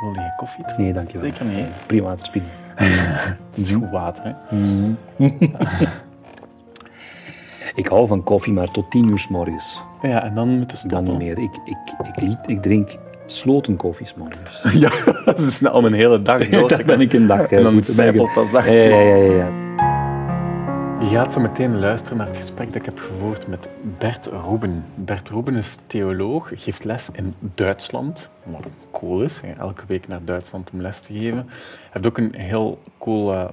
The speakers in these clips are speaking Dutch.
Wil je koffie drinken? Nee, dankjewel. Zeker niet. Prima verspilling. Het is goed water, hè? Ik hou van koffie, maar tot tien uur s morgens. Ja, en dan moeten stoppen. Dan niet meer. Ik, ik, ik, ik drink sloten koffie s morgens. Ja, dat is snel om een hele dag door te Dat ben ik een dag. En dan zijpelt dat zachtjes. Ja, ja, ja, ja. Je gaat zo meteen luisteren naar het gesprek dat ik heb gevoerd met Bert Roeben. Bert Roeben is theoloog, geeft les in Duitsland, wat cool is, elke week naar Duitsland om les te geven. Hij heeft ook een heel cool eh,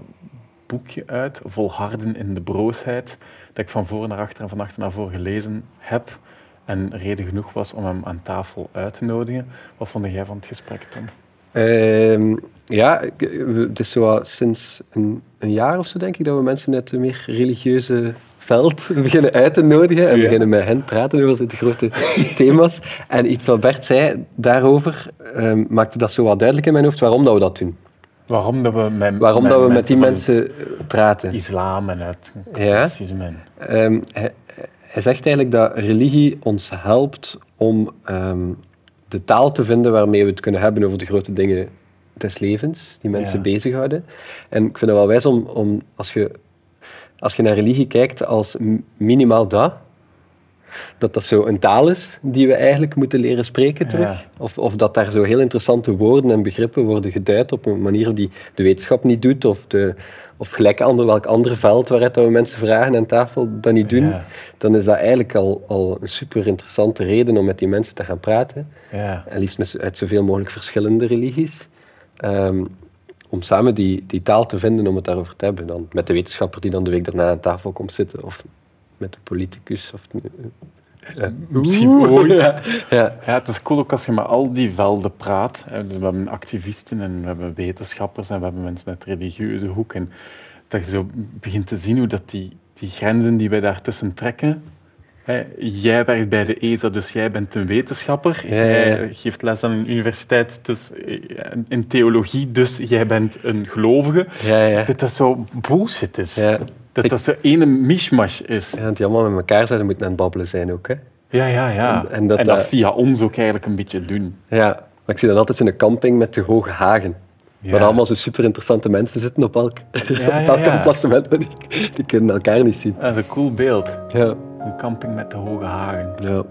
boekje uit, Volharden in de broosheid, dat ik van voor naar achter en van achter naar voor gelezen heb. En reden genoeg was om hem aan tafel uit te nodigen. Wat vond jij van het gesprek, Tom? Ehm, ja, we- het is zo sinds een, een jaar of zo, denk ik, dat we mensen uit de meer religieuze veld beginnen uit te nodigen en Ja. beginnen met hen praten over de grote thema's. En iets wat Bert zei daarover ehm, maakte dat zo wat duidelijk in mijn hoofd waarom dat we dat doen. Waarom dat we met, Waarom dat we met die mensen praten. het islam en het katholicisme Ehm, hij, hij zegt eigenlijk dat religie ons helpt om de taal te vinden waarmee we het kunnen hebben over de grote dingen des levens, die mensen Ja. bezighouden. En ik vind het wel wijs om, om als, je, als je naar religie kijkt als minimaal dat, dat dat zo een taal is die we eigenlijk moeten leren spreken terug. Ja. Of, of dat daar zo heel interessante woorden en begrippen worden geduid op een manier die de wetenschap niet doet, of, de, of gelijk ander, welk ander veld waaruit dat we mensen vragen aan tafel dat niet doen, Ja. dan is dat eigenlijk al, al een super interessante reden om met die mensen te gaan praten. ja. En liefst met, uit zoveel mogelijk verschillende religies. Ehm, om samen die, die taal te vinden om het daarover te hebben. Dan met de wetenschapper die dan de week daarna aan tafel komt zitten. Of met de politicus. Of, eh, Misschien ooit. Ja, ja. Ja, het is cool ook als je met al die velden praat. hè. We hebben activisten en we hebben wetenschappers en we hebben mensen uit religieuze hoek. En dat je zo begint te zien hoe dat die, die grenzen die wij daartussen trekken. Jij werkt bij de ESA, dus jij bent een wetenschapper. Ja, ja, ja. Jij geeft les aan een universiteit dus, eh, in theologie, dus jij bent een gelovige. Ja, ja. Dat dat zo bullshit is. Ja. Dat Ik- dat zo ene mishmash is. Ja, die allemaal met elkaar zouden moeten aan het babbelen zijn ook. Hè? Ja, ja, ja. En- en dat, dat eh, via ons ook eigenlijk een beetje doen. Ja, maar ik zie dan altijd zo'n camping met de hoge hagen. Ja. Waar allemaal zo super interessante mensen zitten op elk, ja, op elk ja. emplacement, maar die, die kunnen elkaar niet zien. Dat is een cool beeld. Ja. Een camping met de hoge hagen. ja.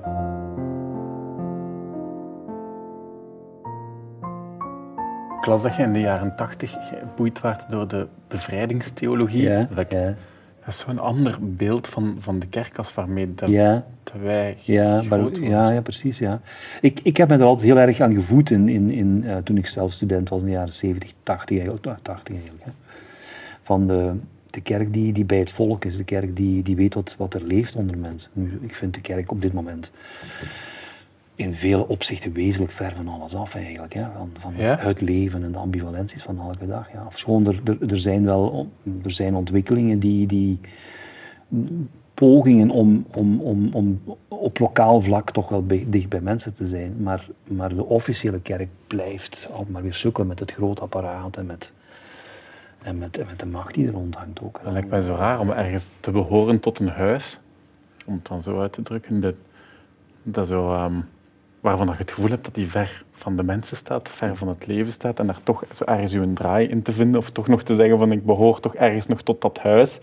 Ik las dat je in de jaren tachtig geboeid werd door de bevrijdingstheologie. Ja, dat, ja, dat is zo'n ander beeld van, van de kerk als waarmee dat, ja. dat wij Ja, groot maar, worden. ja, ja, precies. Ja. Ik, ik heb me er altijd heel erg aan gevoed in, in, in, eh, toen ik zelf student was in de jaren 70, 80 eigenlijk. nou, 80 eigenlijk hè. Van de, de kerk die, die bij het volk is, de kerk die, die weet wat, wat er leeft onder mensen. Nu, ik vind de kerk op dit moment in vele opzichten wezenlijk ver van alles af eigenlijk. Hè. Van, van Ja? het leven en de ambivalenties van elke dag. Ja. Ofschoon er, er, er zijn wel er zijn ontwikkelingen die, die pogingen om, om, om, om op lokaal vlak toch wel bij- dicht bij mensen te zijn. Maar, maar de officiële kerk blijft altijd maar weer sukkelen met het grote apparaat en met, en met, met de macht die er rondhangt ook. Dat lijkt mij zo raar om ergens te behoren tot een huis, om het dan zo uit te drukken, dat, dat zo, ehm, waarvan je het gevoel hebt dat die ver van de mensen staat, ver van het leven staat, en daar toch zo ergens een draai in te vinden, of toch nog te zeggen van ik behoor toch ergens nog tot dat huis.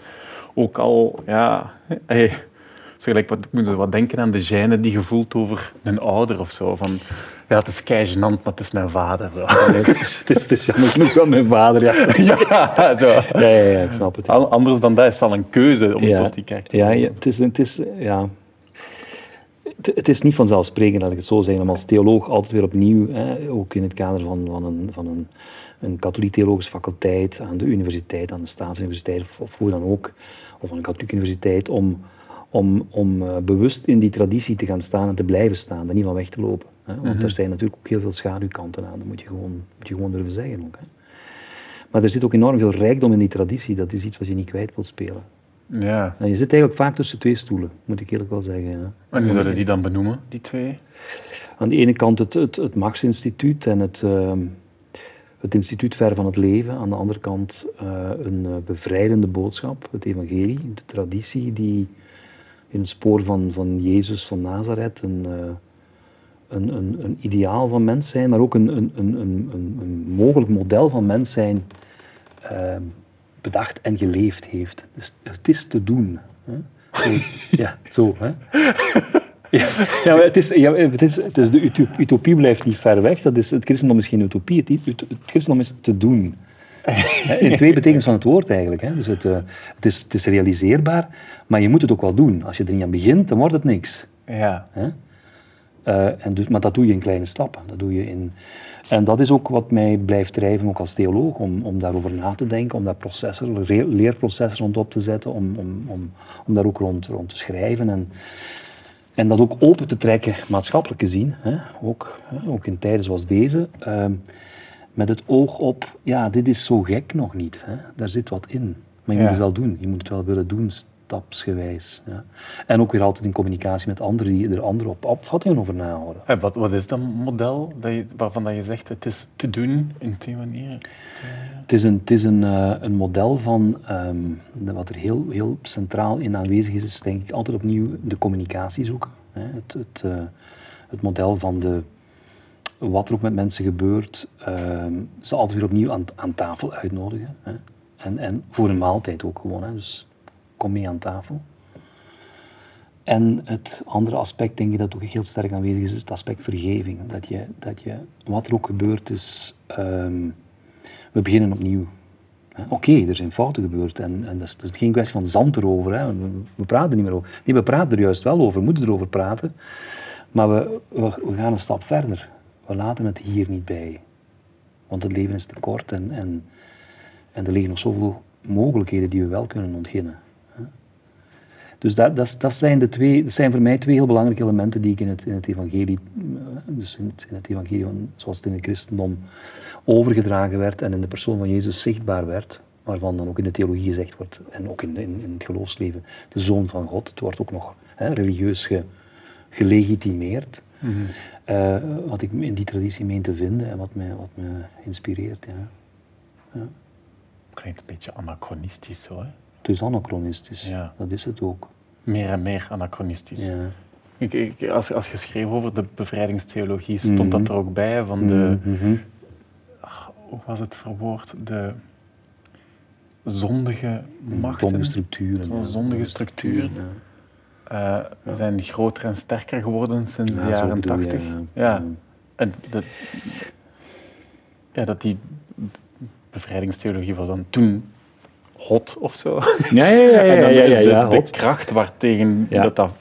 Ook al, ja, hey, gelijk wat, ik moet wat denken aan de gêne die je voelt over een ouder of zo. Van, ja, het is kei maar het is mijn vader. Zo. het, is, het, is, het is jammer genoeg wel mijn vader, ja. ja, zo. Ja, ja, ja, ik snap het. An- Anders dan dat is wel een keuze om tot die kerk te ja, het is, het is, ja. Het, het is niet vanzelfsprekend, laat ik het zo om als theoloog altijd weer opnieuw, hè, ook in het kader van, van een, van een, een katholiek-theologische faculteit aan de universiteit, aan de staatsuniversiteit of, of hoe dan ook, of aan een katholieke universiteit, om, om, om eh, bewust in die traditie te gaan staan en te blijven staan, er niet van weg te lopen. Hè. Want er zijn natuurlijk ook heel veel schaduwkanten aan, dat moet je gewoon, moet je gewoon durven zeggen ook. Hè. Maar er zit ook enorm veel rijkdom in die traditie, dat is iets wat je niet kwijt wilt spelen. Ja. En je zit eigenlijk vaak tussen twee stoelen, moet ik eerlijk wel zeggen. hè. En hoe zouden die dan benoemen, die twee? Aan de ene kant het, het, het Max Instituut en het, ehm, het Instituut Ver van het Leven. Aan de andere kant eh, een eh, bevrijdende boodschap, het evangelie, de traditie die in het spoor van, van Jezus van Nazareth een, eh, een, een, een ideaal van mens zijn, maar ook een, een, een, een, een mogelijk model van mens zijn ehm, bedacht en geleefd heeft. Dus het is te doen. Hè? Ja, zo. Hè? Ja, het is, ja, het is, het is de utopie blijft niet ver weg. Dat is, het christendom is geen utopie, het christendom is te doen. In twee betekenissen van het woord eigenlijk. Hè. Dus het, uh, het, is, het is realiseerbaar, maar je moet het ook wel doen. Als je er niet aan begint, dan wordt het niks. Ja. Hè? Uh, en dus, maar dat doe je in kleine stappen. Dat doe je in, en dat is ook wat mij blijft drijven, ook als theoloog, om, om daarover na te denken, om daar processen, leerprocessen rond op te zetten, om, om, om, om daar ook rond, rond te schrijven. En, en dat ook open te trekken, maatschappelijk gezien, hè, ook, hè, ook in tijden zoals deze, uh, met het oog op, ja, dit is zo gek nog niet. Hè. Daar zit wat in. Maar je moet het wel doen. Je moet het wel willen doen, stapsgewijs. Ja. En ook weer altijd in communicatie met anderen die er andere op opvattingen over nahouden. En wat, wat is dat model dat je, waarvan dat je zegt het is te doen in twee manieren? Het is een, het is een, uh, een model van um, wat er heel, heel centraal in aanwezig is, is denk ik altijd opnieuw de communicatie zoeken. Hè. Het, het, uh, het model van de, wat er ook met mensen gebeurt, uh, ze altijd weer opnieuw aan, aan tafel uitnodigen. Hè. En, en voor een maaltijd ook gewoon. Hè. Dus kom mee aan tafel. En het andere aspect, denk ik, dat ook heel sterk aanwezig is, is het aspect vergeving. Dat je, dat je wat er ook gebeurd is, um, we beginnen opnieuw. Oké, er zijn fouten gebeurd en, en dat, is, geen kwestie van zand erover. Hè. We, praten niet meer over. Nee, we praten er juist wel over, we moeten erover praten. Maar we, we, gaan een stap verder. We laten het hier niet bij. Want het leven is te kort en, en, en er liggen nog zoveel mogelijkheden die we wel kunnen ontginnen. Dus dat, dat, dat, zijn de twee, dat zijn voor mij twee heel belangrijke elementen die ik in het, in het evangelie, eh, dus in het, in het evangelie van, zoals het in het christendom overgedragen werd en in de persoon van Jezus zichtbaar werd, waarvan dan ook in de theologie gezegd wordt en ook in, in, het geloofsleven, de Zoon van God. Het wordt ook nog hè, religieus ge, gelegitimeerd. Mm -hmm. uh, wat ik in die traditie meen te vinden en wat me, wat me inspireert. Ja. Ja. Klinkt een beetje anachronistisch hè? Het is anachronistisch, ja. dat is het ook. Meer en meer anachronistisch. Ja. Ik, ik, als, als je schreef over de bevrijdingstheologie, stond mm -hmm. dat er ook bij van de... Mm -hmm. ach, hoe was het verwoord? De zondige machten. Zondige structuren. Zo'n zondige structuren. Ja. Uh, zijn groter en sterker geworden sinds de jaren tachtig. Ja. En dat, ja, dat die bevrijdingstheologie was dan toen hot of zo. Ja, ja, ja. ja, ja, ja, ja de, de, kracht waartegen dat, dat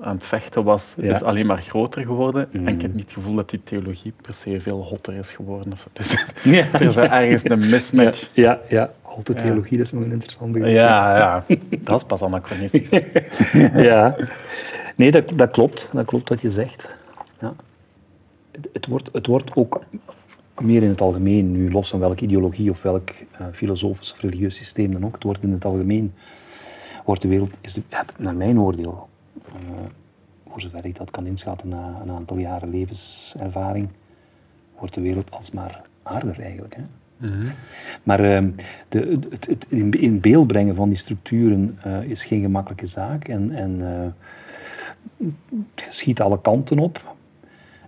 aan het vechten was, ja. is alleen maar groter geworden. Mm. En ik heb niet het gevoel dat die theologie per se veel hotter is geworden. Of zo. Dus ja. er is ergens een mismatch. Ja, ja. Hotte theologie, dat is nog een interessante Ja, ja. Dat is pas anachronistisch. ja. Nee, dat, dat klopt. Dat klopt wat je zegt. Ja. Het, het, wordt, het wordt ook meer in het algemeen, nu los van welke ideologie of welk uh, filosofisch of religieus systeem dan ook, het wordt in het algemeen, wordt de wereld, is de, naar mijn oordeel, voor zover ik dat kan inschatten na een aantal jaren levenservaring, wordt de wereld alsmaar harder eigenlijk. Hè? -hmm. Maar uh, de, het, het, in beeld brengen van die structuren is geen gemakkelijke zaak en, en schiet alle kanten op.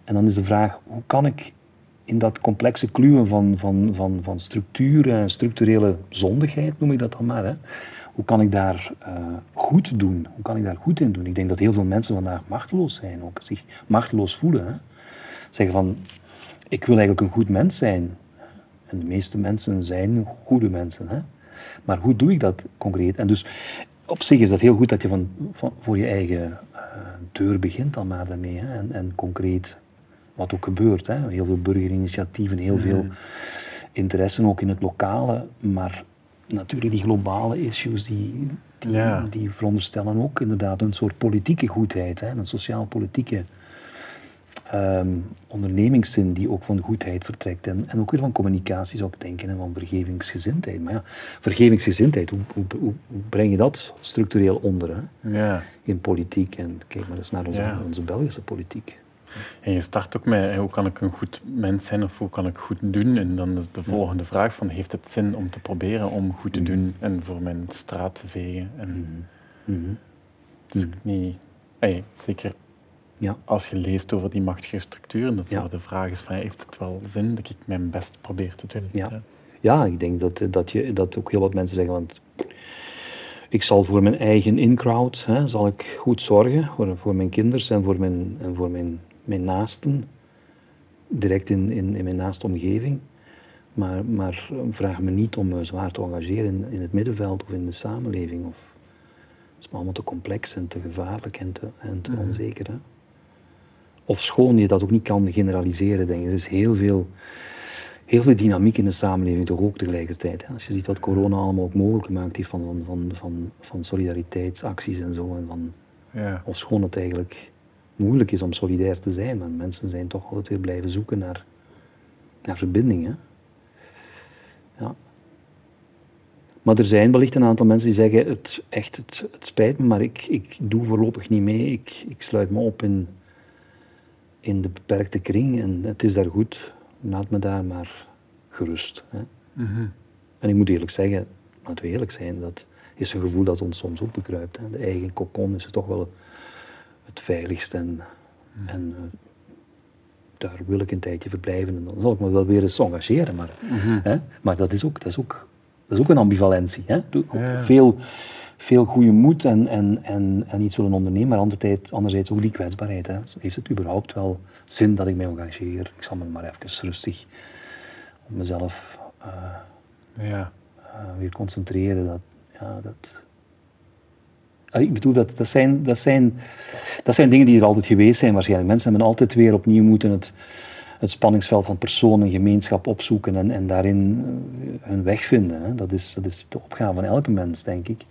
En dan is de vraag, hoe kan ik in dat complexe kluwen van, van, van, van structuren en structurele zondigheid, noem ik dat dan maar. Hè. Hoe kan ik daar uh, goed doen? Hoe kan ik daar goed in doen? Ik denk dat heel veel mensen vandaag machteloos zijn, ook zich machteloos voelen. Hè. Zeggen van, ik wil eigenlijk een goed mens zijn. En de meeste mensen zijn goede mensen. Hè. Maar hoe doe ik dat concreet? En dus op zich is dat heel goed dat je van, van voor je eigen uh, deur begint dan maar daarmee. Hè. En, en concreet wat ook gebeurt. Hè. Heel veel burgerinitiatieven, heel veel interesse ook in het lokale, maar natuurlijk die globale issues die, die, ja. die veronderstellen ook inderdaad een soort politieke goedheid, hè, een sociaal-politieke um, ondernemingszin die ook van goedheid vertrekt en, en ook weer van communicatie zou ik denken en van vergevingsgezindheid. Maar ja, vergevingsgezindheid, hoe, hoe, hoe breng je dat structureel onder hè? Ja. in politiek en kijk maar eens naar onze, Ja. onze Belgische politiek. En je start ook met hoe kan ik een goed mens zijn of hoe kan ik goed doen? En dan is de volgende vraag van heeft het zin om te proberen om goed te doen en voor mijn straat te vegen? En Mhm. dus niet, zeker Ja. als je leest over die machtige structuren, dat Ja. de vraag is van, heeft het wel zin dat ik mijn best probeer te doen? Ja. Ja, ik denk dat, dat, je, dat ook heel wat mensen zeggen, want ik zal voor mijn eigen in-crowd, zal ik goed zorgen, voor, voor mijn kinderen en voor mijn, en voor mijn, mijn naasten, direct in, in, in mijn naaste omgeving. Maar, maar vraag me niet om me zwaar te engageren in, in het middenveld of in de samenleving. Of, het is me allemaal te complex en te gevaarlijk en te, en te onzeker. Hè. Of schoon je dat ook niet kan generaliseren, denk ik. Er is heel veel heel veel dynamiek in de samenleving toch ook tegelijkertijd. Hè. Als je ziet wat corona allemaal ook mogelijk gemaakt heeft van, van, van, van, van solidariteitsacties en zo. En van, Ja. of schoon het eigenlijk moeilijk is om solidair te zijn, maar mensen zijn toch altijd weer blijven zoeken naar, naar verbinding. Hè. Ja. Maar er zijn wellicht een aantal mensen die zeggen, het, echt, het, het spijt me, maar ik, ik doe voorlopig niet mee. Ik, ik sluit me op in, in de beperkte kring en het is daar goed. Laat me daar maar gerust. Hè. Mhm. En ik moet eerlijk zeggen, laten we eerlijk zijn, dat is een gevoel dat ons soms ook bekruipt. Hè. De eigen kokon is toch wel het veiligst en, en eh, daar wil ik een tijdje verblijven en dan zal ik me wel weer eens engageren. Maar, hè. maar dat, is ook, dat, is ook, dat is ook een ambivalentie. Hè. Ja. Veel, veel goede moed en, en, en, en iets willen ondernemen, maar anderzijds, anderzijds ook die kwetsbaarheid. Hè. Heeft het überhaupt wel zin dat ik mij engageer? Ik zal me maar even rustig op mezelf eh, Ja. eh, weer concentreren. Dat, ja, dat... Ik bedoel, dat, dat, zijn, dat, zijn, dat zijn dingen die er altijd geweest zijn waarschijnlijk. Mensen hebben altijd weer opnieuw moeten het, het spanningsveld van persoon en gemeenschap opzoeken en, en daarin eh, hun weg vinden. Hè. Dat, is, dat is de opgave van elke mens, denk ik.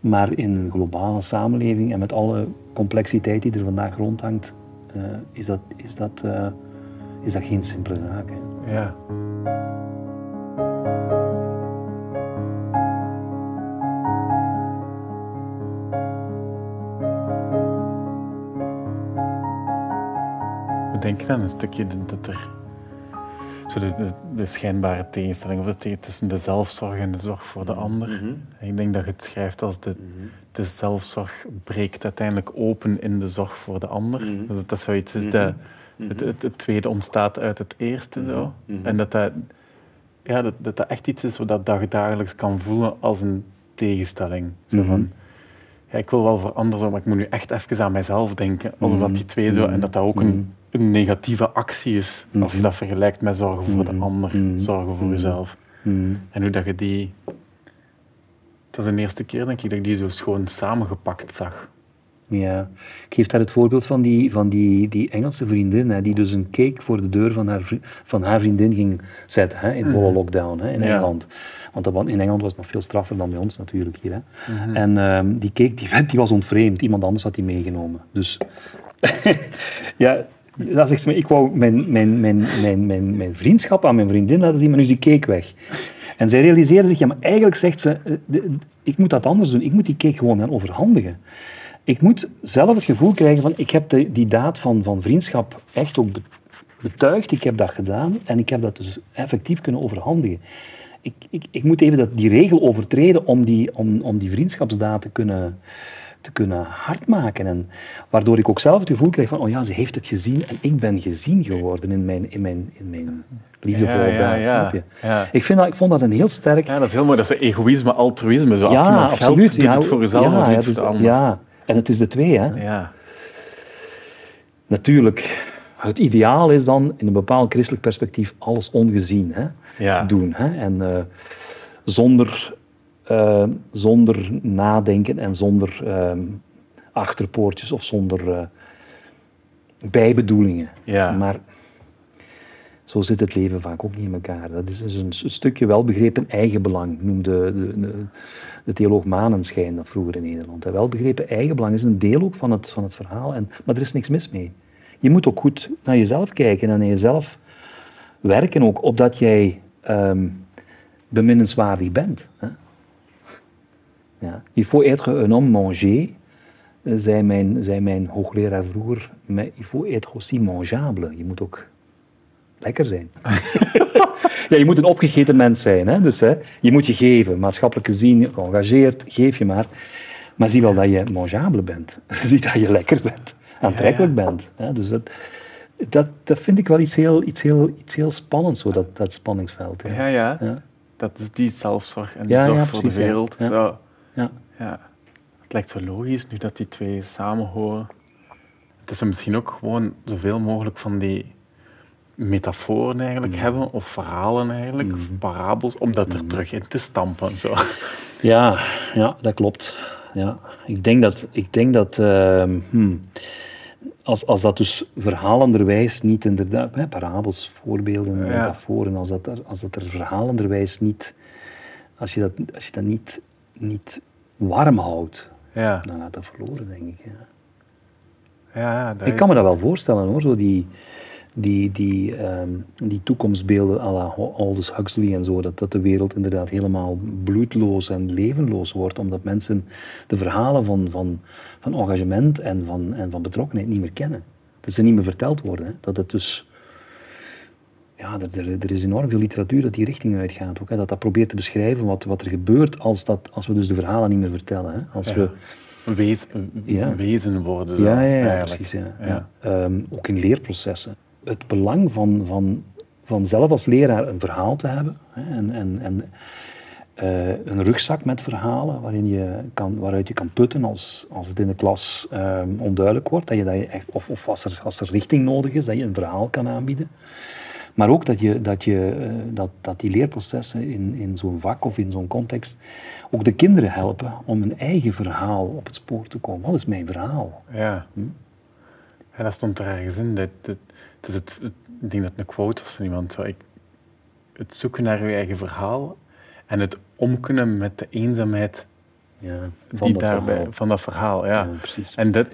Maar in een globale samenleving en met alle complexiteit die er vandaag rondhangt, eh, is, dat, is, dat, eh, is dat geen simpele zaak. Hè. Ja. We denken aan een stukje dat- er zo de, de, de schijnbare tegenstelling of de tussen de zelfzorg en de zorg voor de ander. Ik denk dat je het schrijft als de, de zelfzorg breekt uiteindelijk open in de zorg voor de ander. Dus dat dat zoiets is dat het, het, het tweede ontstaat uit het eerste. Zo. En dat dat, ja, dat, dat dat echt iets is wat dat je dagelijks kan voelen als een tegenstelling. Zo van, ja, ik wil wel veranderen, maar ik moet nu echt even aan mijzelf denken. Alsof dat die twee zo, en dat dat ook een, een negatieve actie is. Als je dat vergelijkt met zorgen voor de ander, zorgen voor jezelf. En hoe dat je die... Dat is de eerste keer, denk ik, dat ik die zo schoon samengepakt zag. Ja, ik geef daar het voorbeeld van die, van die, die Engelse vriendin, hè, die dus een cake voor de deur van haar, van haar vriendin ging zetten, hè, in volle lockdown hè, in Ja. Engeland. Want dat, in Engeland was het nog veel straffer dan bij ons natuurlijk hier. Hè. En ehm, die cake, die vent, die was ontvreemd. Iemand anders had die meegenomen. Dus ja, dat zegt ze ik wou mijn, mijn, mijn, mijn, mijn, mijn vriendschap aan mijn vriendin laten zien, maar nu is die cake weg. En zij realiseerde zich, ja, maar eigenlijk zegt ze, eh, ik moet dat anders doen. Ik moet die cake gewoon gaan overhandigen. Ik moet zelf het gevoel krijgen van, ik heb de, die daad van, van vriendschap echt ook be- betuigd. Ik heb dat gedaan en ik heb dat dus effectief kunnen overhandigen. Ik, ik, ik moet even dat, die regel overtreden om die, om, om die vriendschapsdaad te kunnen, te kunnen hardmaken. En waardoor ik ook zelf het gevoel krijg van, oh ja, ze heeft het gezien en ik ben gezien geworden in mijn, in mijn, in mijn liefdevolle Ja, daad. ja. Snap je? Ja. Ik, vind dat, ik vond dat een heel sterk... Ja, dat is heel mooi. Dat is egoïsme, altruïsme. Zo, als ja, iemand absoluut. helpt, doe het voor jezelf of doe ja, het voor de ander. Ja, en het is de twee, hè. Ja. Natuurlijk, het ideaal is dan in een bepaald christelijk perspectief alles ongezien hè, Ja. doen. Hè, en eh, zonder, eh, zonder nadenken en zonder eh, achterpoortjes of zonder eh, bijbedoelingen. Ja. Maar zo zit het leven vaak ook niet in elkaar. Dat is dus een, stukje welbegrepen eigenbelang, noemde de, de, de theoloog Manenschijn dat vroeger in Nederland. En welbegrepen eigenbelang is een deel ook van het, van het verhaal, en, maar er is niks mis mee. Je moet ook goed naar jezelf kijken en naar jezelf werken, ook opdat jij ehm beminnenswaardig bent. Hè? Ja. Il faut être un homme mangé, eh, zei mijn, zei mijn hoogleraar vroeger, maar il faut être aussi mangeable. Je moet ook lekker zijn. ja, je moet een opgegeten mens zijn. Hè? Dus hè, je moet je geven, maatschappelijk gezien, geëngageerd, geef je maar. Maar zie wel dat je mangeable bent. zie dat je lekker bent. aantrekkelijk bent. Hè? Dus dat, dat, dat vind ik wel iets heel, iets heel, iets heel spannends, zo, dat, dat spanningsveld. Ja, ja. Ja. Dat is die zelfzorg en die zorg voor de ja. wereld. Ja. Ja. Het lijkt zo logisch nu dat die twee samenhoren. Het is misschien ook gewoon zoveel mogelijk van die metaforen eigenlijk Mm. hebben, of verhalen eigenlijk, of parabels, om dat er terug in te stampen. Zo. Ja, ja, dat klopt. Ja. Ik denk dat, ik denk dat ehm, hmm, als, als dat dus verhalenderwijs niet inderdaad, hè, parabels, voorbeelden, Ja. metaforen, als dat, er, als dat er verhalenderwijs niet, als je dat, als je dat niet, niet warm houdt, Ja, dan gaat dat verloren, denk ik. Ja. ja Ik kan me dat wel voorstellen hoor, zo die, die, die, ehm, die toekomstbeelden à la Aldous Huxley en zo, dat, dat de wereld inderdaad helemaal bloedloos en levenloos wordt, omdat mensen de verhalen van, van, van engagement en van, en van betrokkenheid niet meer kennen. Dat ze niet meer verteld worden. Hè. Dat het dus... Ja, er, er, er is enorm veel literatuur dat die richting uitgaat. Ook, hè. Dat dat probeert te beschrijven wat, wat er gebeurt als, dat, als we dus de verhalen niet meer vertellen. Hè. Als Ja. we, Wees, Ja. wezen worden. Zo, ja, ja, ja, precies. Ehm, ook in leerprocessen. Het belang van, van, van zelf als leraar een verhaal te hebben hè, en, en, en eh, een rugzak met verhalen waarin je kan, waaruit je kan putten als, als het in de klas ehm, onduidelijk wordt. Dat je, dat je echt, of of als, er, als er richting nodig is, dat je een verhaal kan aanbieden. Maar ook dat, je, dat, je, eh, dat, dat die leerprocessen in, in zo'n vak of in zo'n context ook de kinderen helpen om een eigen verhaal op het spoor te komen. Wat is mijn verhaal? Ja. Hm? En dat stond er ergens in. Dat, dat, is het, ik denk dat het een quote was van iemand. Zo, ik, het zoeken naar je eigen verhaal en het omkunnen met de eenzaamheid Ja, die dat daarbij, verhaal. van dat verhaal. Ja. Ja, precies. En dat,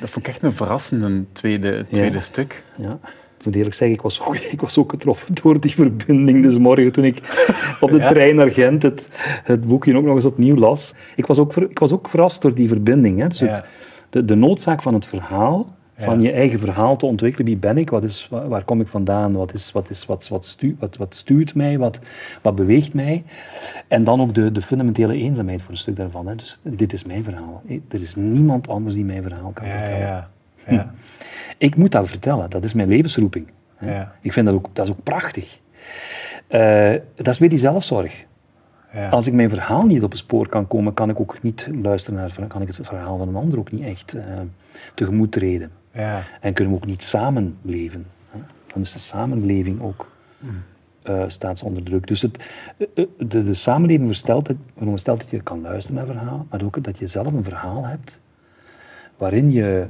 dat vond ik echt een verrassende tweede, tweede stuk. Ja. Ik moet eerlijk zeggen, ik was, ook, ik was ook getroffen door die verbinding. Dus morgen toen ik op de Ja? trein naar Gent het, het boekje ook nog eens opnieuw las. Ik was ook, ver- ik was ook verrast door die verbinding. Hè. Dus Ja. het, de, de noodzaak van het verhaal, van je eigen verhaal te ontwikkelen. Wie ben ik? Wat is, waar, kom ik vandaan? Wat, is, wat, is, wat, wat, stu, wat, wat stuurt mij? Wat, wat beweegt mij? En dan ook de, de fundamentele eenzaamheid voor een stuk daarvan. Hè. Dus dit is mijn verhaal. Er is niemand anders die mijn verhaal kan Ja, ja, vertellen. ja. ja. Ik moet dat vertellen, dat is mijn levensroeping. Ja. Ik vind dat ook, dat is ook prachtig. Eh, dat is weer die zelfzorg. ja. Als ik mijn verhaal niet op het spoor kan komen, kan ik ook niet luisteren naar het verhaal, kan ik het verhaal van een ander ook niet echt eh, tegemoet treden. ja. En kunnen we ook niet samenleven. Hè? Dan is de samenleving ook eh, staat onder druk. Dus het, eh, eh, de, de samenleving verstelt, het, veronderstelt dat je kan luisteren naar verhaal, maar ook dat je zelf een verhaal hebt waarin je,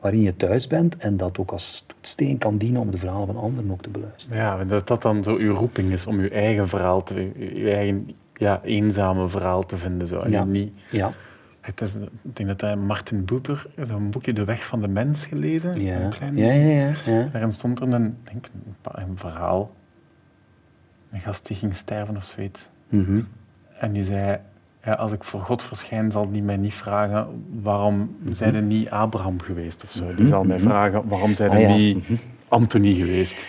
waarin je thuis bent en dat ook als toetssteen kan dienen om de verhalen van anderen ook te beluisteren. Ja, dat dat dan zo uw roeping is om uw eigen verhaal te, uw eigen ja, eenzame verhaal te vinden. Zo. En Ja. niet, Ja, het is, ik denk dat hij Martin Buber, zo'n boekje De Weg van de Mens gelezen. ja, Een klein ja, ja, ja, ja. Daarin stond er een, denk, een, verhaal. Een gast die ging sterven of zoiets. Mhm. En die zei, ja, als ik voor God verschijn, zal die mij niet vragen waarom Mhm. zijn er niet Abraham geweest of zo. Die zal mij vragen waarom zijn er Ah, ja. niet Anthony geweest.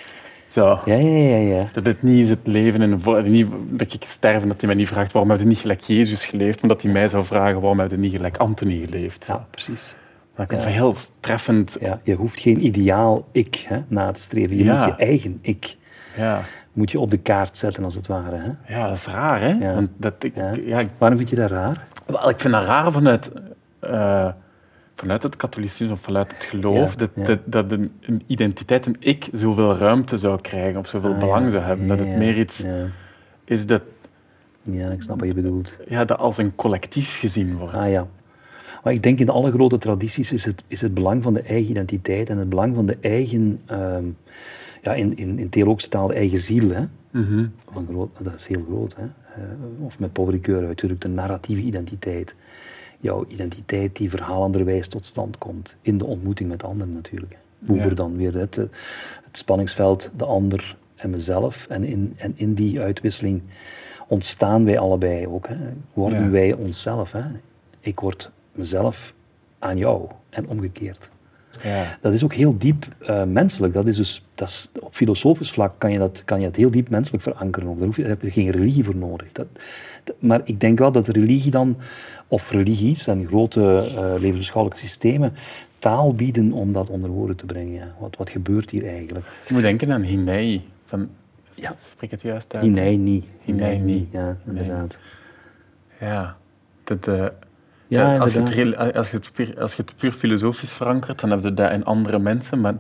Zo. Ja, ja, ja, ja. Dat het niet is het leven niet dat ik sterf en dat hij mij niet vraagt waarom heb je niet gelijk Jezus geleefd, maar dat hij mij zou vragen waarom heb je niet gelijk Anthony geleefd. Zo. Ja, precies. Dat ik Ja. heel treffend. Ja, je hoeft geen ideaal ik hè, na te streven. Je moet je eigen ik Ja. Moet je op de kaart zetten, als het ware. Hè? ja, dat is raar, hè? Ja. Want dat, ik, Ja. ja. ik- Waarom vind je dat raar? wel, ik vind dat raar vanuit, eh, vanuit het katholicisme of vanuit het geloof, dat, dat, dat een, een identiteit, een ik, zoveel ruimte zou krijgen of zoveel Ah, belang zou hebben. Dat het meer iets is dat, ja, ik snap wat je bedoelt. ja, dat als een collectief gezien wordt. Ah ja. Maar ik denk in alle grote tradities is het, is het belang van de eigen identiteit en het belang van de eigen, ehm, ja, in, in, in theologische taal de eigen ziel. Hè? Mhm. Van groot, dat is heel groot. Hè? Eh, of met Paul uitgedrukt, de narratieve identiteit. Jouw identiteit die verhalenderwijs tot stand komt. In de ontmoeting met anderen natuurlijk. Boeber Ja. dan weer het, eh, het spanningsveld, de ander en mezelf. En in, en in die uitwisseling ontstaan wij allebei ook. Hè? Worden Ja. wij onszelf. Hè? Ik word mezelf aan jou en omgekeerd. Ja. Dat is ook heel diep eh, menselijk. Dat is dus, dat is, op filosofisch vlak kan je, dat, kan je het heel diep menselijk verankeren. Daar, hoef je, daar heb je geen religie voor nodig. Dat, dat- maar ik denk wel dat religie dan, of religies en grote eh levensbeschouwelijke systemen, taal bieden om dat onder woorden te brengen. Ja. Wat, wat gebeurt hier eigenlijk? Je moet denken aan Hinei. Van, Ja. Spreek het juist uit? Hinei niet. Hinei Ja, Nee. inderdaad. Ja. Dat, eh, Ja, als, je het, rel- als, je het puur, als je het puur filosofisch verankert, dan heb je dat in andere mensen. Maar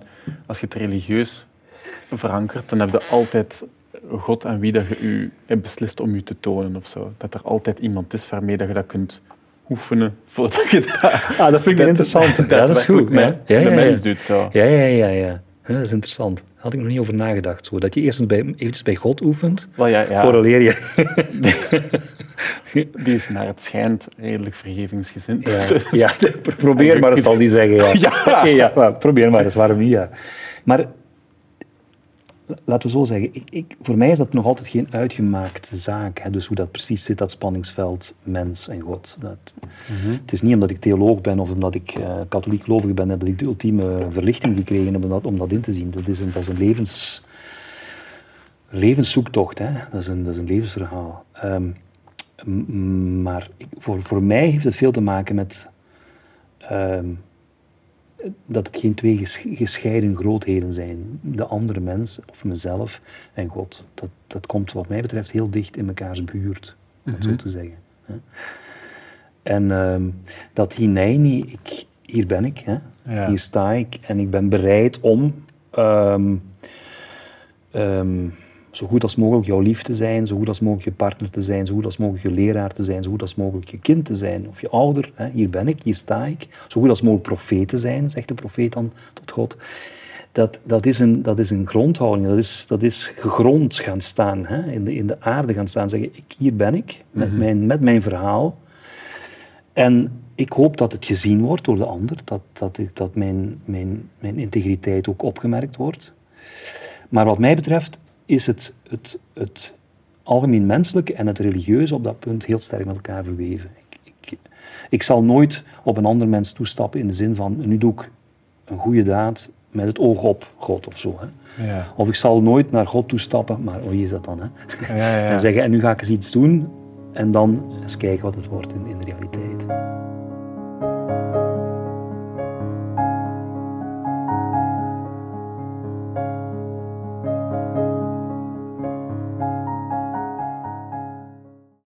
als je het religieus verankert, dan heb je altijd God en wie dat je u hebt beslist om je te tonen. Of zo. Dat er altijd iemand is waarmee dat je dat kunt oefenen voordat je dat, Ah, dat vind ik interessant. Ja, dat is goed. Ja, ja, de mens doet. Zo. Ja, ja, ja, ja. Ja, dat is interessant. Daar had ik nog niet over nagedacht. Zo. Dat je eerst bij, eventjes bij God oefent, Wel, ja, ja. vooraleer je... Die is naar het schijnt redelijk vergevingsgezind. Ja, ja, probeer maar, eens, zal die zeggen. Ja, Ja. Oké, ja maar probeer maar eens, waarom niet? Ja. Maar la- laten we zo zeggen, ik, ik, voor mij is dat nog altijd geen uitgemaakte zaak. Hè, dus hoe dat precies zit, dat spanningsveld mens en God. Dat, Het is niet omdat ik theoloog ben of omdat ik eh, katholiek gelovig ben dat ik de ultieme verlichting gekregen heb om dat, om dat in te zien. Dat is een, dat is een levens, levenszoektocht, hè. Dat, is een, dat is een levensverhaal. Ehm, m- maar ik- voor, voor mij heeft het veel te maken met ehm, dat het geen twee ges- gescheiden grootheden zijn. De andere mens, of mezelf en God. Dat, dat komt wat mij betreft heel dicht in mekaars buurt, om het zo te zeggen. hè. En ehm, dat hineini, ik, hier ben ik, hè. Ja. hier sta ik en ik ben bereid om ehm, zo goed als mogelijk jouw lief te zijn, zo goed als mogelijk je partner te zijn, zo goed als mogelijk je leraar te zijn, zo goed als mogelijk je kind te zijn, of je ouder. Hè. Hier ben ik, hier sta ik. Zo goed als mogelijk profeet te zijn, zegt de profeet dan tot God. Dat, dat, is, een, dat is een grondhouding, dat is, dat is gegrond gaan staan, hè. In, de, in de aarde gaan staan, zeggen ik, hier ben ik, met, mijn, met mijn verhaal. En ik hoop dat het gezien wordt door de ander, dat, dat, ik, dat mijn, mijn, mijn integriteit ook opgemerkt wordt. Maar wat mij betreft is het, het, het algemeen menselijke en het religieuze op dat punt heel sterk met elkaar verweven. Ik, ik, ik zal nooit op een ander mens toestappen in de zin van, nu doe ik een goede daad met het oog op God of zo. Hè. Ja. Of ik zal nooit naar God toestappen, maar wie is dat dan? Hè? Ja, ja, ja. En zeggen, en nu ga ik eens iets doen en dan eens kijken wat het wordt in, in de realiteit.